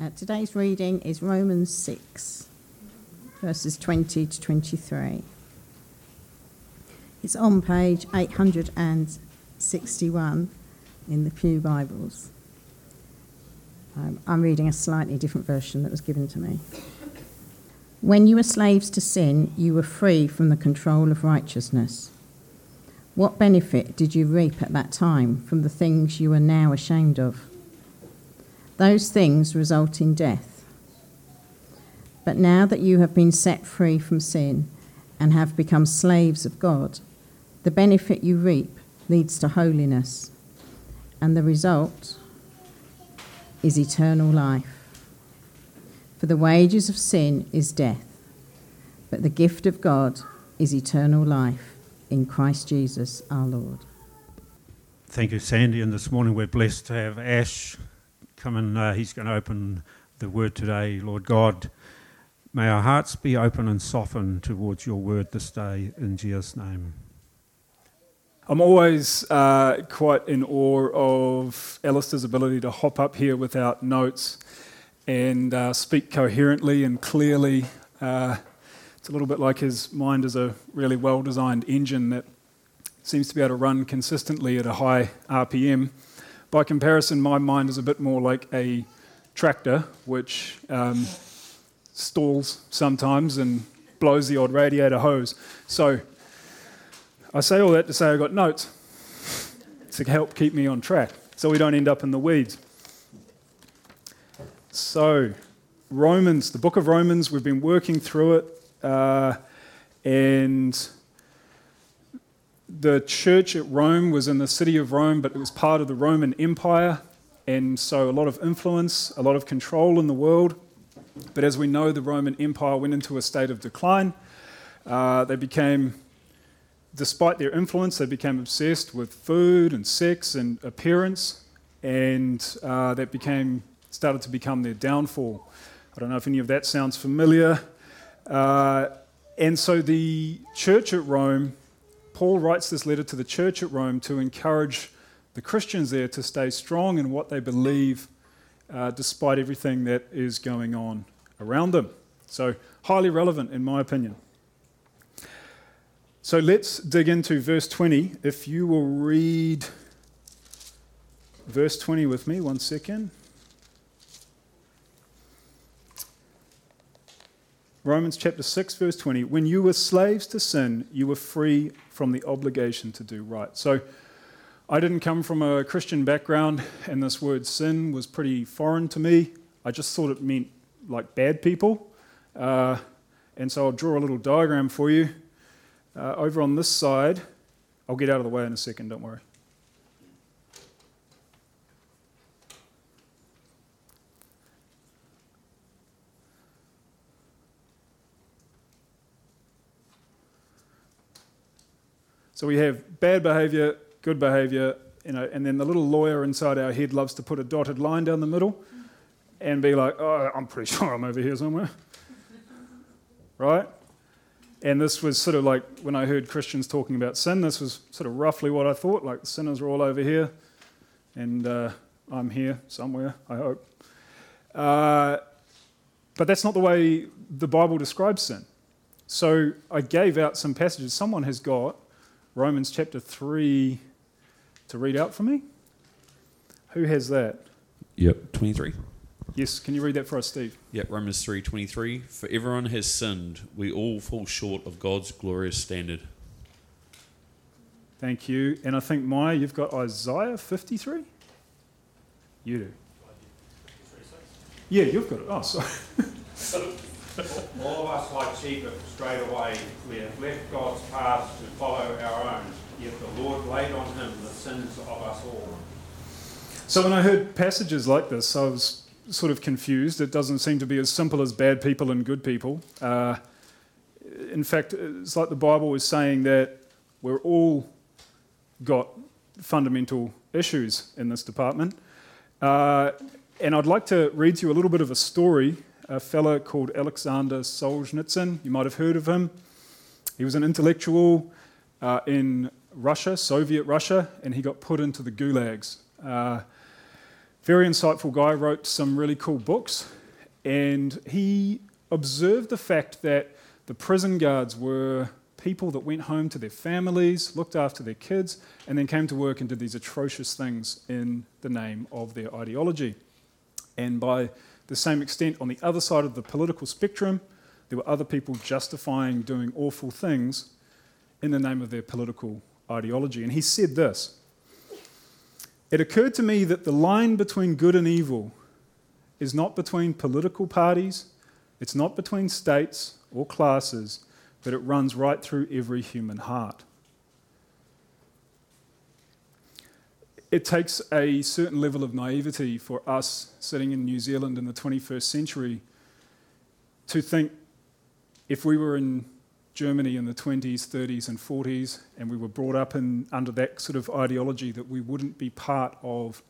Uh, today's reading is Romans 6, verses 20 to 23. It's on page 861 in the Pew Bibles. Um, I'm reading a slightly different version that was given to me. When you were slaves to sin, you were free from the control of righteousness. What benefit did you reap at that time from the things you are now ashamed of? Those things result in death. But now that you have been set free from sin and have become slaves of God, the benefit you reap leads to holiness, and the result is eternal life. For the wages of sin is death, but the gift of God is eternal life in Christ Jesus our Lord. Thank you, Sandy. And this morning we're blessed to have Ash come and uh, he's going to open the word today. Lord God, may our hearts be open and softened towards your word this day in Jesus' name. I'm always uh, quite in awe of Alistair's ability to hop up here without notes and uh, speak coherently and clearly. Uh, it's a little bit like his mind is a really well designed engine that seems to be able to run consistently at a high RPM. By comparison, my mind is a bit more like a tractor, which um, stalls sometimes and blows the odd radiator hose. So, I say all that to say I've got notes to help keep me on track so we don't end up in the weeds. So, Romans, the book of Romans, we've been working through it, uh, and the church at Rome was in the city of Rome, but it was part of the Roman Empire, and so a lot of influence, a lot of control in the world. But as we know, the Roman Empire went into a state of decline. Uh, they became despite their influence, they became obsessed with food and sex and appearance, and uh, that became started to become their downfall. I don't know if any of that sounds familiar. Uh, and so the church at Rome, Paul writes this letter to the church at Rome to encourage the Christians there to stay strong in what they believe, uh, despite everything that is going on around them. So, highly relevant, in my opinion. So let's dig into verse 20. If you will read verse 20 with me, one second. Romans chapter 6, verse 20. When you were slaves to sin, you were free from the obligation to do right. So I didn't come from a Christian background, and this word sin was pretty foreign to me. I just thought it meant like bad people. Uh, and so I'll draw a little diagram for you. Uh, over on this side, I'll get out of the way in a second, don't worry. So we have bad behavior, good behavior, you know, and then the little lawyer inside our head loves to put a dotted line down the middle and be like, oh, I'm pretty sure I'm over here somewhere. right? And this was sort of like when I heard Christians talking about sin, this was sort of roughly what I thought. Like the sinners are all over here, and uh, I'm here somewhere, I hope. Uh, but that's not the way the Bible describes sin. So I gave out some passages. Someone has got Romans chapter 3 to read out for me. Who has that? Yep, 23. Yes, can you read that for us, Steve? Yep, Romans 3:23. For everyone has sinned, we all fall short of God's glorious standard. Thank you. And I think Maya, you've got Isaiah 53. You do. Yeah, you've got it. Oh, sorry. All of us, like sheep, have strayed away. We have left God's path to follow our own. Yet the Lord laid on him the sins of us all. So when I heard passages like this, I was sort of confused. It doesn't seem to be as simple as bad people and good people. Uh, in fact, it's like the Bible is saying that we're all got fundamental issues in this department. Uh, and I'd like to read to you a little bit of a story. A fellow called Alexander Solzhenitsyn, you might have heard of him. He was an intellectual uh, in Russia, Soviet Russia, and he got put into the gulags. Uh, Very insightful guy, wrote some really cool books, and he observed the fact that the prison guards were people that went home to their families, looked after their kids, and then came to work and did these atrocious things in the name of their ideology. And by the same extent, on the other side of the political spectrum, there were other people justifying doing awful things in the name of their political ideology. And he said this It occurred to me that the line between good and evil is not between political parties, it's not between states or classes, but it runs right through every human heart. It takes a certain level of naivety for us sitting in New Zealand in the 21st century to think if we were in Germany in the 20s, 30s, and 40s, and we were brought up in, under that sort of ideology that we wouldn't be part of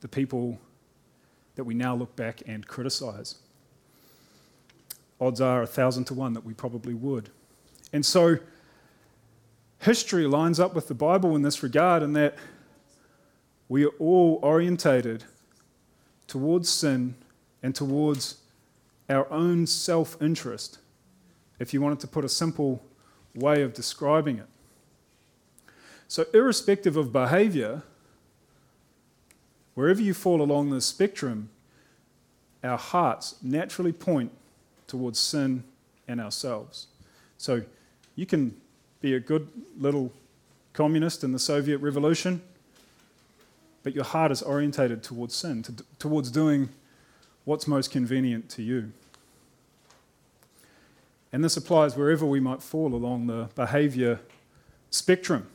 the people that we now look back and criticize. Odds are a thousand to one that we probably would. And so, history lines up with the Bible in this regard, in that we are all orientated towards sin and towards our own self interest, if you wanted to put a simple way of describing it. So, irrespective of behavior, wherever you fall along the spectrum, our hearts naturally point towards sin and ourselves. So, you can be a good little communist in the Soviet Revolution but your heart is orientated towards sin, to, towards doing what's most convenient to you. And this applies wherever we might fall along the behavior spectrum.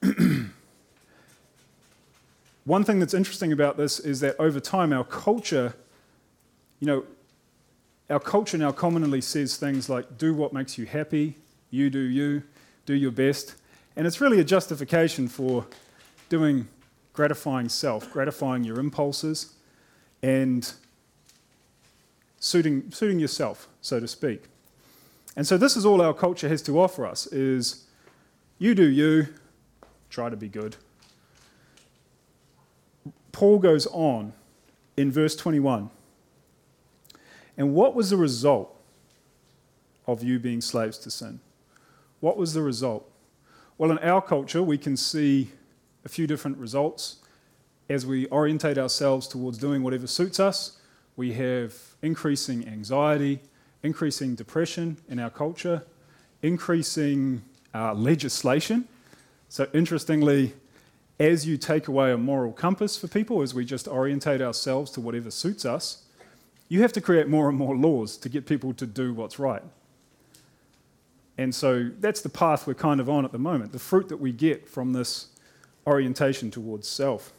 One thing that's interesting about this is that over time, our culture, you know, our culture now commonly says things like, do what makes you happy, you do you, do your best. And it's really a justification for doing gratifying self, gratifying your impulses, and suiting, suiting yourself, so to speak. And so this is all our culture has to offer us is you do you, try to be good. Paul goes on in verse 21. And what was the result of you being slaves to sin? What was the result? Well, in our culture, we can see a few different results. As we orientate ourselves towards doing whatever suits us, we have increasing anxiety, increasing depression in our culture, increasing uh, legislation. So, interestingly, as you take away a moral compass for people, as we just orientate ourselves to whatever suits us, you have to create more and more laws to get people to do what's right. And so that's the path we're kind of on at the moment. The fruit that we get from this orientation towards self.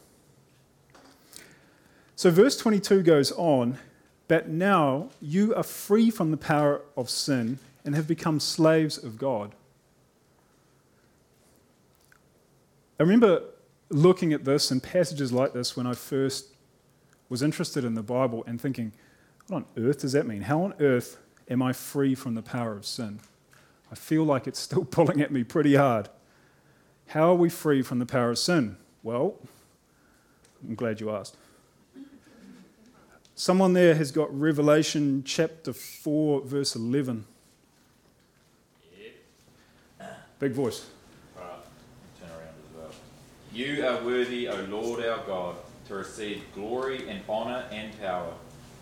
So, verse 22 goes on, but now you are free from the power of sin and have become slaves of God. I remember looking at this and passages like this when I first was interested in the Bible and thinking, what on earth does that mean? How on earth am I free from the power of sin? I feel like it's still pulling at me pretty hard. How are we free from the power of sin? Well, I'm glad you asked. Someone there has got Revelation chapter 4, verse 11. Big voice. Right, turn around as well. You are worthy, O Lord our God, to receive glory and honour and power,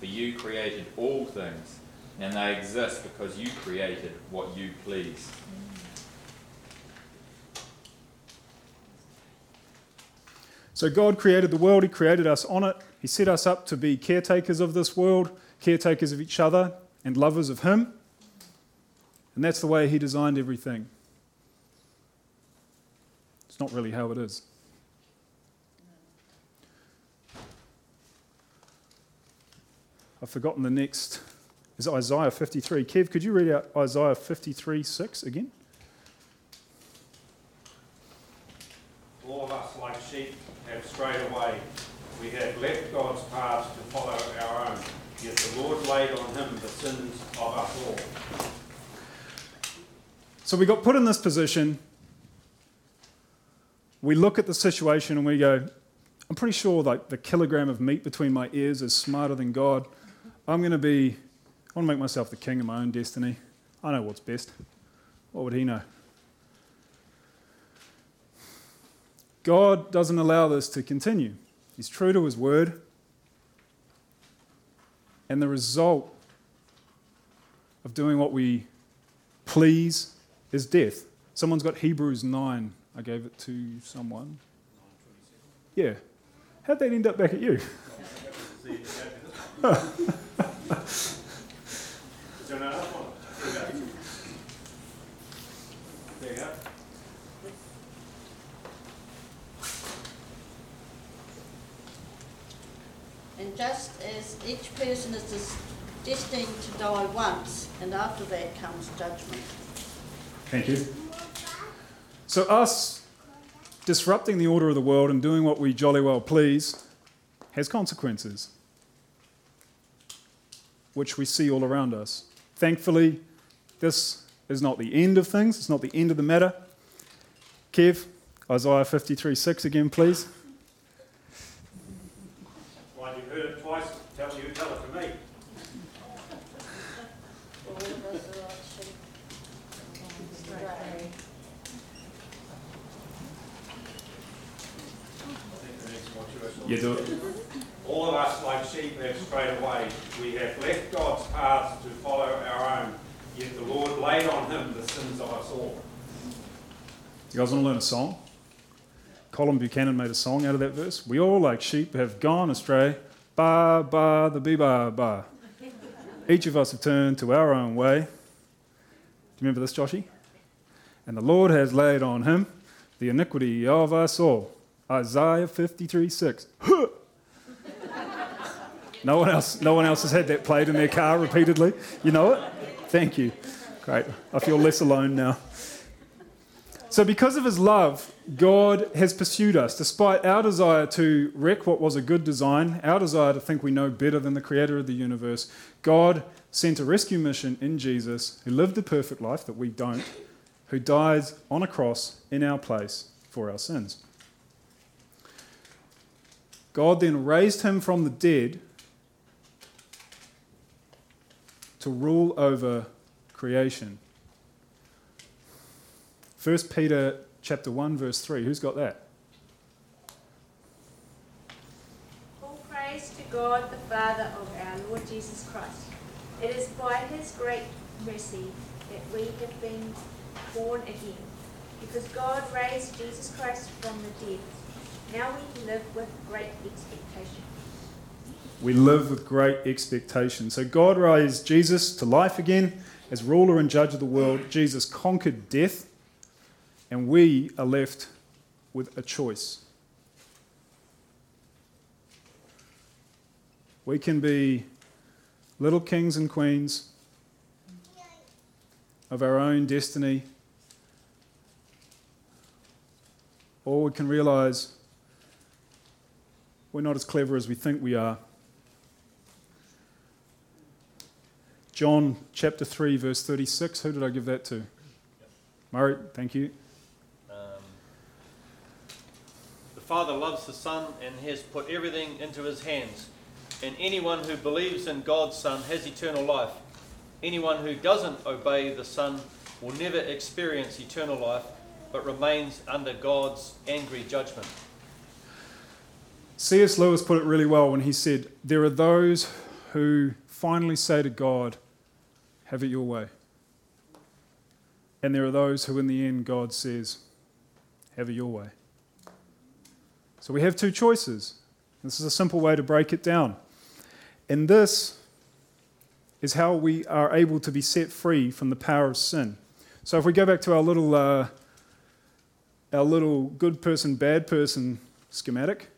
for you created all things, and they exist because you created what you please. So God created the world, He created us on it. He set us up to be caretakers of this world, caretakers of each other, and lovers of Him. And that's the way He designed everything. It's not really how it is. I've forgotten the next. Is Isaiah 53. Kev, could you read out Isaiah 53 6 again? All of us, like sheep, have strayed away. We have left God's paths to follow our own. Yet the Lord laid on him the sins of us all. So we got put in this position. We look at the situation and we go, I'm pretty sure like the kilogram of meat between my ears is smarter than God. I'm going to be, I want to make myself the king of my own destiny. I know what's best. What would he know? God doesn't allow this to continue. He's true to his word. And the result of doing what we please is death. Someone's got Hebrews 9. I gave it to someone. Yeah. How'd that end up back at you? just as each person is destined to die once, and after that comes judgment. Thank you. So, us disrupting the order of the world and doing what we jolly well please has consequences, which we see all around us. Thankfully, this is not the end of things, it's not the end of the matter. Kev, Isaiah 53 6 again, please. Well, you've heard it twice, tell you, tell it to me. All of us are like sheep. Astray. You do it. All of us, like sheep, have strayed away. We have left God's paths to follow our own. Yet the Lord laid on him the sins of us all. You guys want to learn a song? Colin Buchanan made a song out of that verse. We all, like sheep, have gone astray. Ba, ba, the bee, ba, ba. Each of us have turned to our own way. Do you remember this, Joshy? And the Lord has laid on him the iniquity of us all. Isaiah 53 6. no, one else, no one else has had that played in their car repeatedly. You know it? Thank you. Great. I feel less alone now. So, because of his love, God has pursued us. Despite our desire to wreck what was a good design, our desire to think we know better than the creator of the universe, God sent a rescue mission in Jesus who lived the perfect life that we don't, who died on a cross in our place for our sins. God then raised him from the dead to rule over creation. 1 Peter chapter 1 verse 3. Who's got that? All praise to God, the Father of our Lord Jesus Christ. It is by his great mercy that we have been born again, because God raised Jesus Christ from the dead. Now we live with great expectation. We live with great expectation. So God raised Jesus to life again as ruler and judge of the world. Jesus conquered death, and we are left with a choice. We can be little kings and queens of our own destiny, or we can realize we're not as clever as we think we are. John chapter 3, verse 36. Who did I give that to? Murray, thank you. Um, the Father loves the Son and has put everything into his hands. And anyone who believes in God's Son has eternal life. Anyone who doesn't obey the Son will never experience eternal life, but remains under God's angry judgment. C.S. Lewis put it really well when he said, There are those who finally say to God, Have it your way. And there are those who, in the end, God says, Have it your way. So we have two choices. This is a simple way to break it down. And this is how we are able to be set free from the power of sin. So if we go back to our little, uh, our little good person, bad person schematic,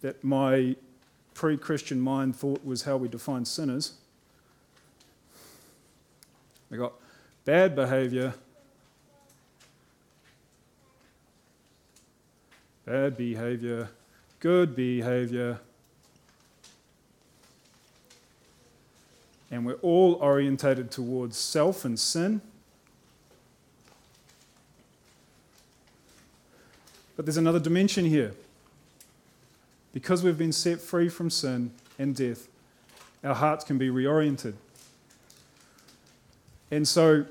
that my pre Christian mind thought was how we define sinners. We got bad behavior, bad behavior, good behavior, and we're all orientated towards self and sin. But there's another dimension here. Because we've been set free from sin and death, our hearts can be reoriented. And so,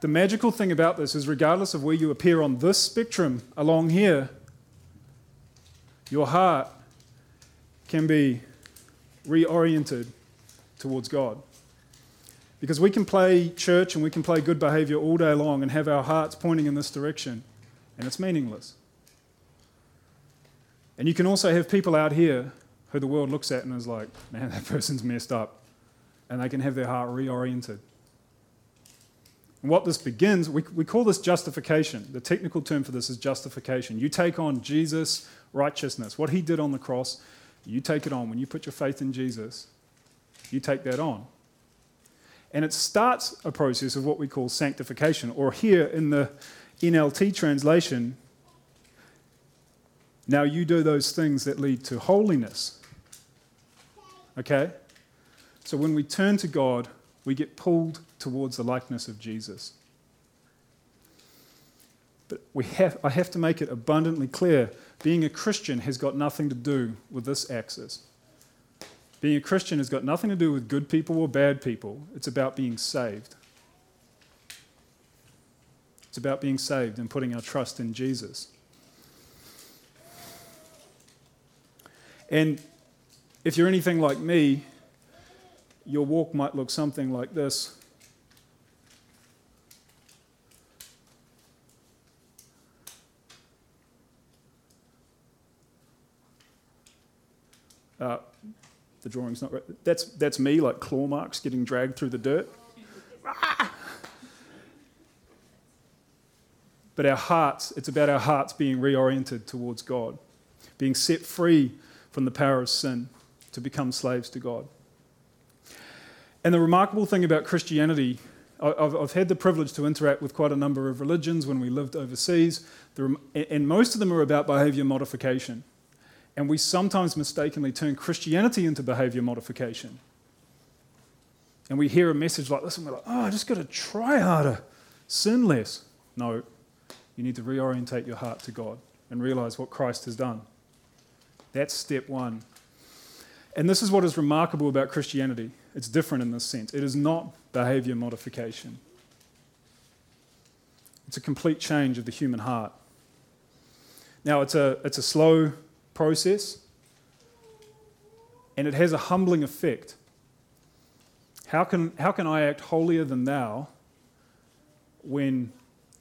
the magical thing about this is, regardless of where you appear on this spectrum along here, your heart can be reoriented towards God. Because we can play church and we can play good behavior all day long and have our hearts pointing in this direction, and it's meaningless. And you can also have people out here who the world looks at and is like, man, that person's messed up. And they can have their heart reoriented. And what this begins, we, we call this justification. The technical term for this is justification. You take on Jesus' righteousness, what he did on the cross, you take it on. When you put your faith in Jesus, you take that on. And it starts a process of what we call sanctification, or here in the NLT translation, now you do those things that lead to holiness. Okay? So when we turn to God, we get pulled towards the likeness of Jesus. But we have, I have to make it abundantly clear being a Christian has got nothing to do with this axis. Being a Christian has got nothing to do with good people or bad people. It's about being saved. It's about being saved and putting our trust in Jesus. And if you're anything like me, your walk might look something like this. Uh, the drawing's not right. That's, that's me, like claw marks getting dragged through the dirt. But our hearts, it's about our hearts being reoriented towards God, being set free from the power of sin to become slaves to God. And the remarkable thing about Christianity, I've, had the privilege to interact with quite a number of religions when we lived overseas, and most of them are about behavior modification. And we sometimes mistakenly turn Christianity into behavior modification. And we hear a message like this and we're like, oh, I just got to try harder, sin less. No, you need to reorientate your heart to God and realize what Christ has done. That's step one. And this is what is remarkable about Christianity. It's different in this sense. It is not behavior modification, it's a complete change of the human heart. Now, it's a, it's a slow process, and it has a humbling effect. How can, how can I act holier than thou when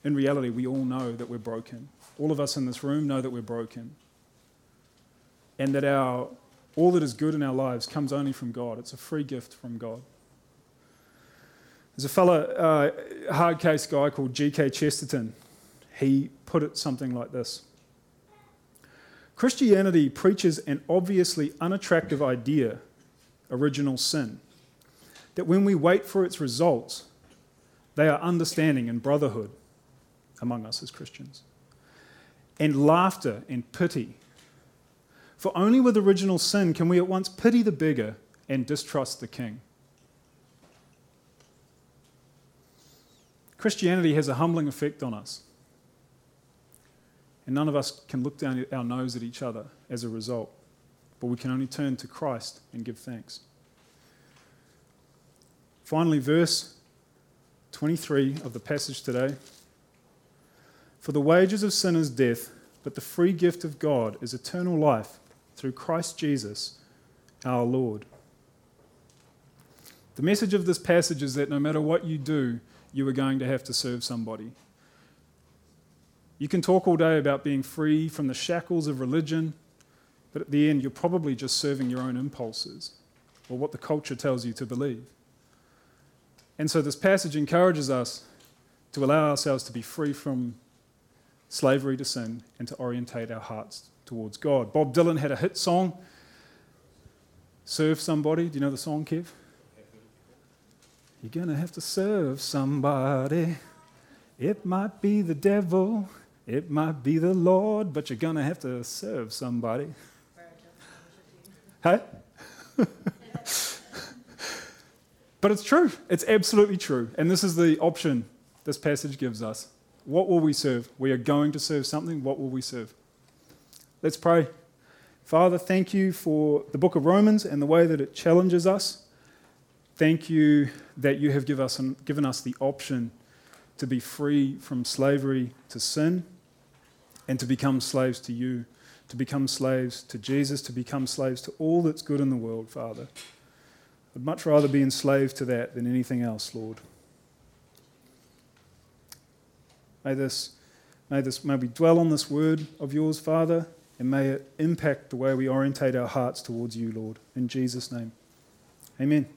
in reality we all know that we're broken? All of us in this room know that we're broken. And that our, all that is good in our lives comes only from God. It's a free gift from God. There's a fellow, uh, hard case guy called G.K. Chesterton. He put it something like this Christianity preaches an obviously unattractive idea, original sin, that when we wait for its results, they are understanding and brotherhood among us as Christians, and laughter and pity. For only with original sin can we at once pity the beggar and distrust the king. Christianity has a humbling effect on us. And none of us can look down our nose at each other as a result, but we can only turn to Christ and give thanks. Finally, verse 23 of the passage today For the wages of sin is death, but the free gift of God is eternal life through Christ Jesus our Lord. The message of this passage is that no matter what you do, you are going to have to serve somebody. You can talk all day about being free from the shackles of religion, but at the end, you're probably just serving your own impulses or what the culture tells you to believe. And so, this passage encourages us to allow ourselves to be free from slavery to sin and to orientate our hearts towards God. Bob Dylan had a hit song, Serve Somebody. Do you know the song, Kev? You're going to have to serve somebody. It might be the devil, it might be the Lord, but you're going to have to serve somebody. Hey? but it's true. It's absolutely true. And this is the option this passage gives us. What will we serve? We are going to serve something. What will we serve? Let's pray. Father, thank you for the book of Romans and the way that it challenges us. Thank you that you have give us, given us the option to be free from slavery to sin and to become slaves to you, to become slaves to Jesus, to become slaves to all that's good in the world, Father. I'd much rather be enslaved to that than anything else, Lord. May this, may this, may we dwell on this word of yours, Father, and may it impact the way we orientate our hearts towards you, Lord. In Jesus' name. Amen.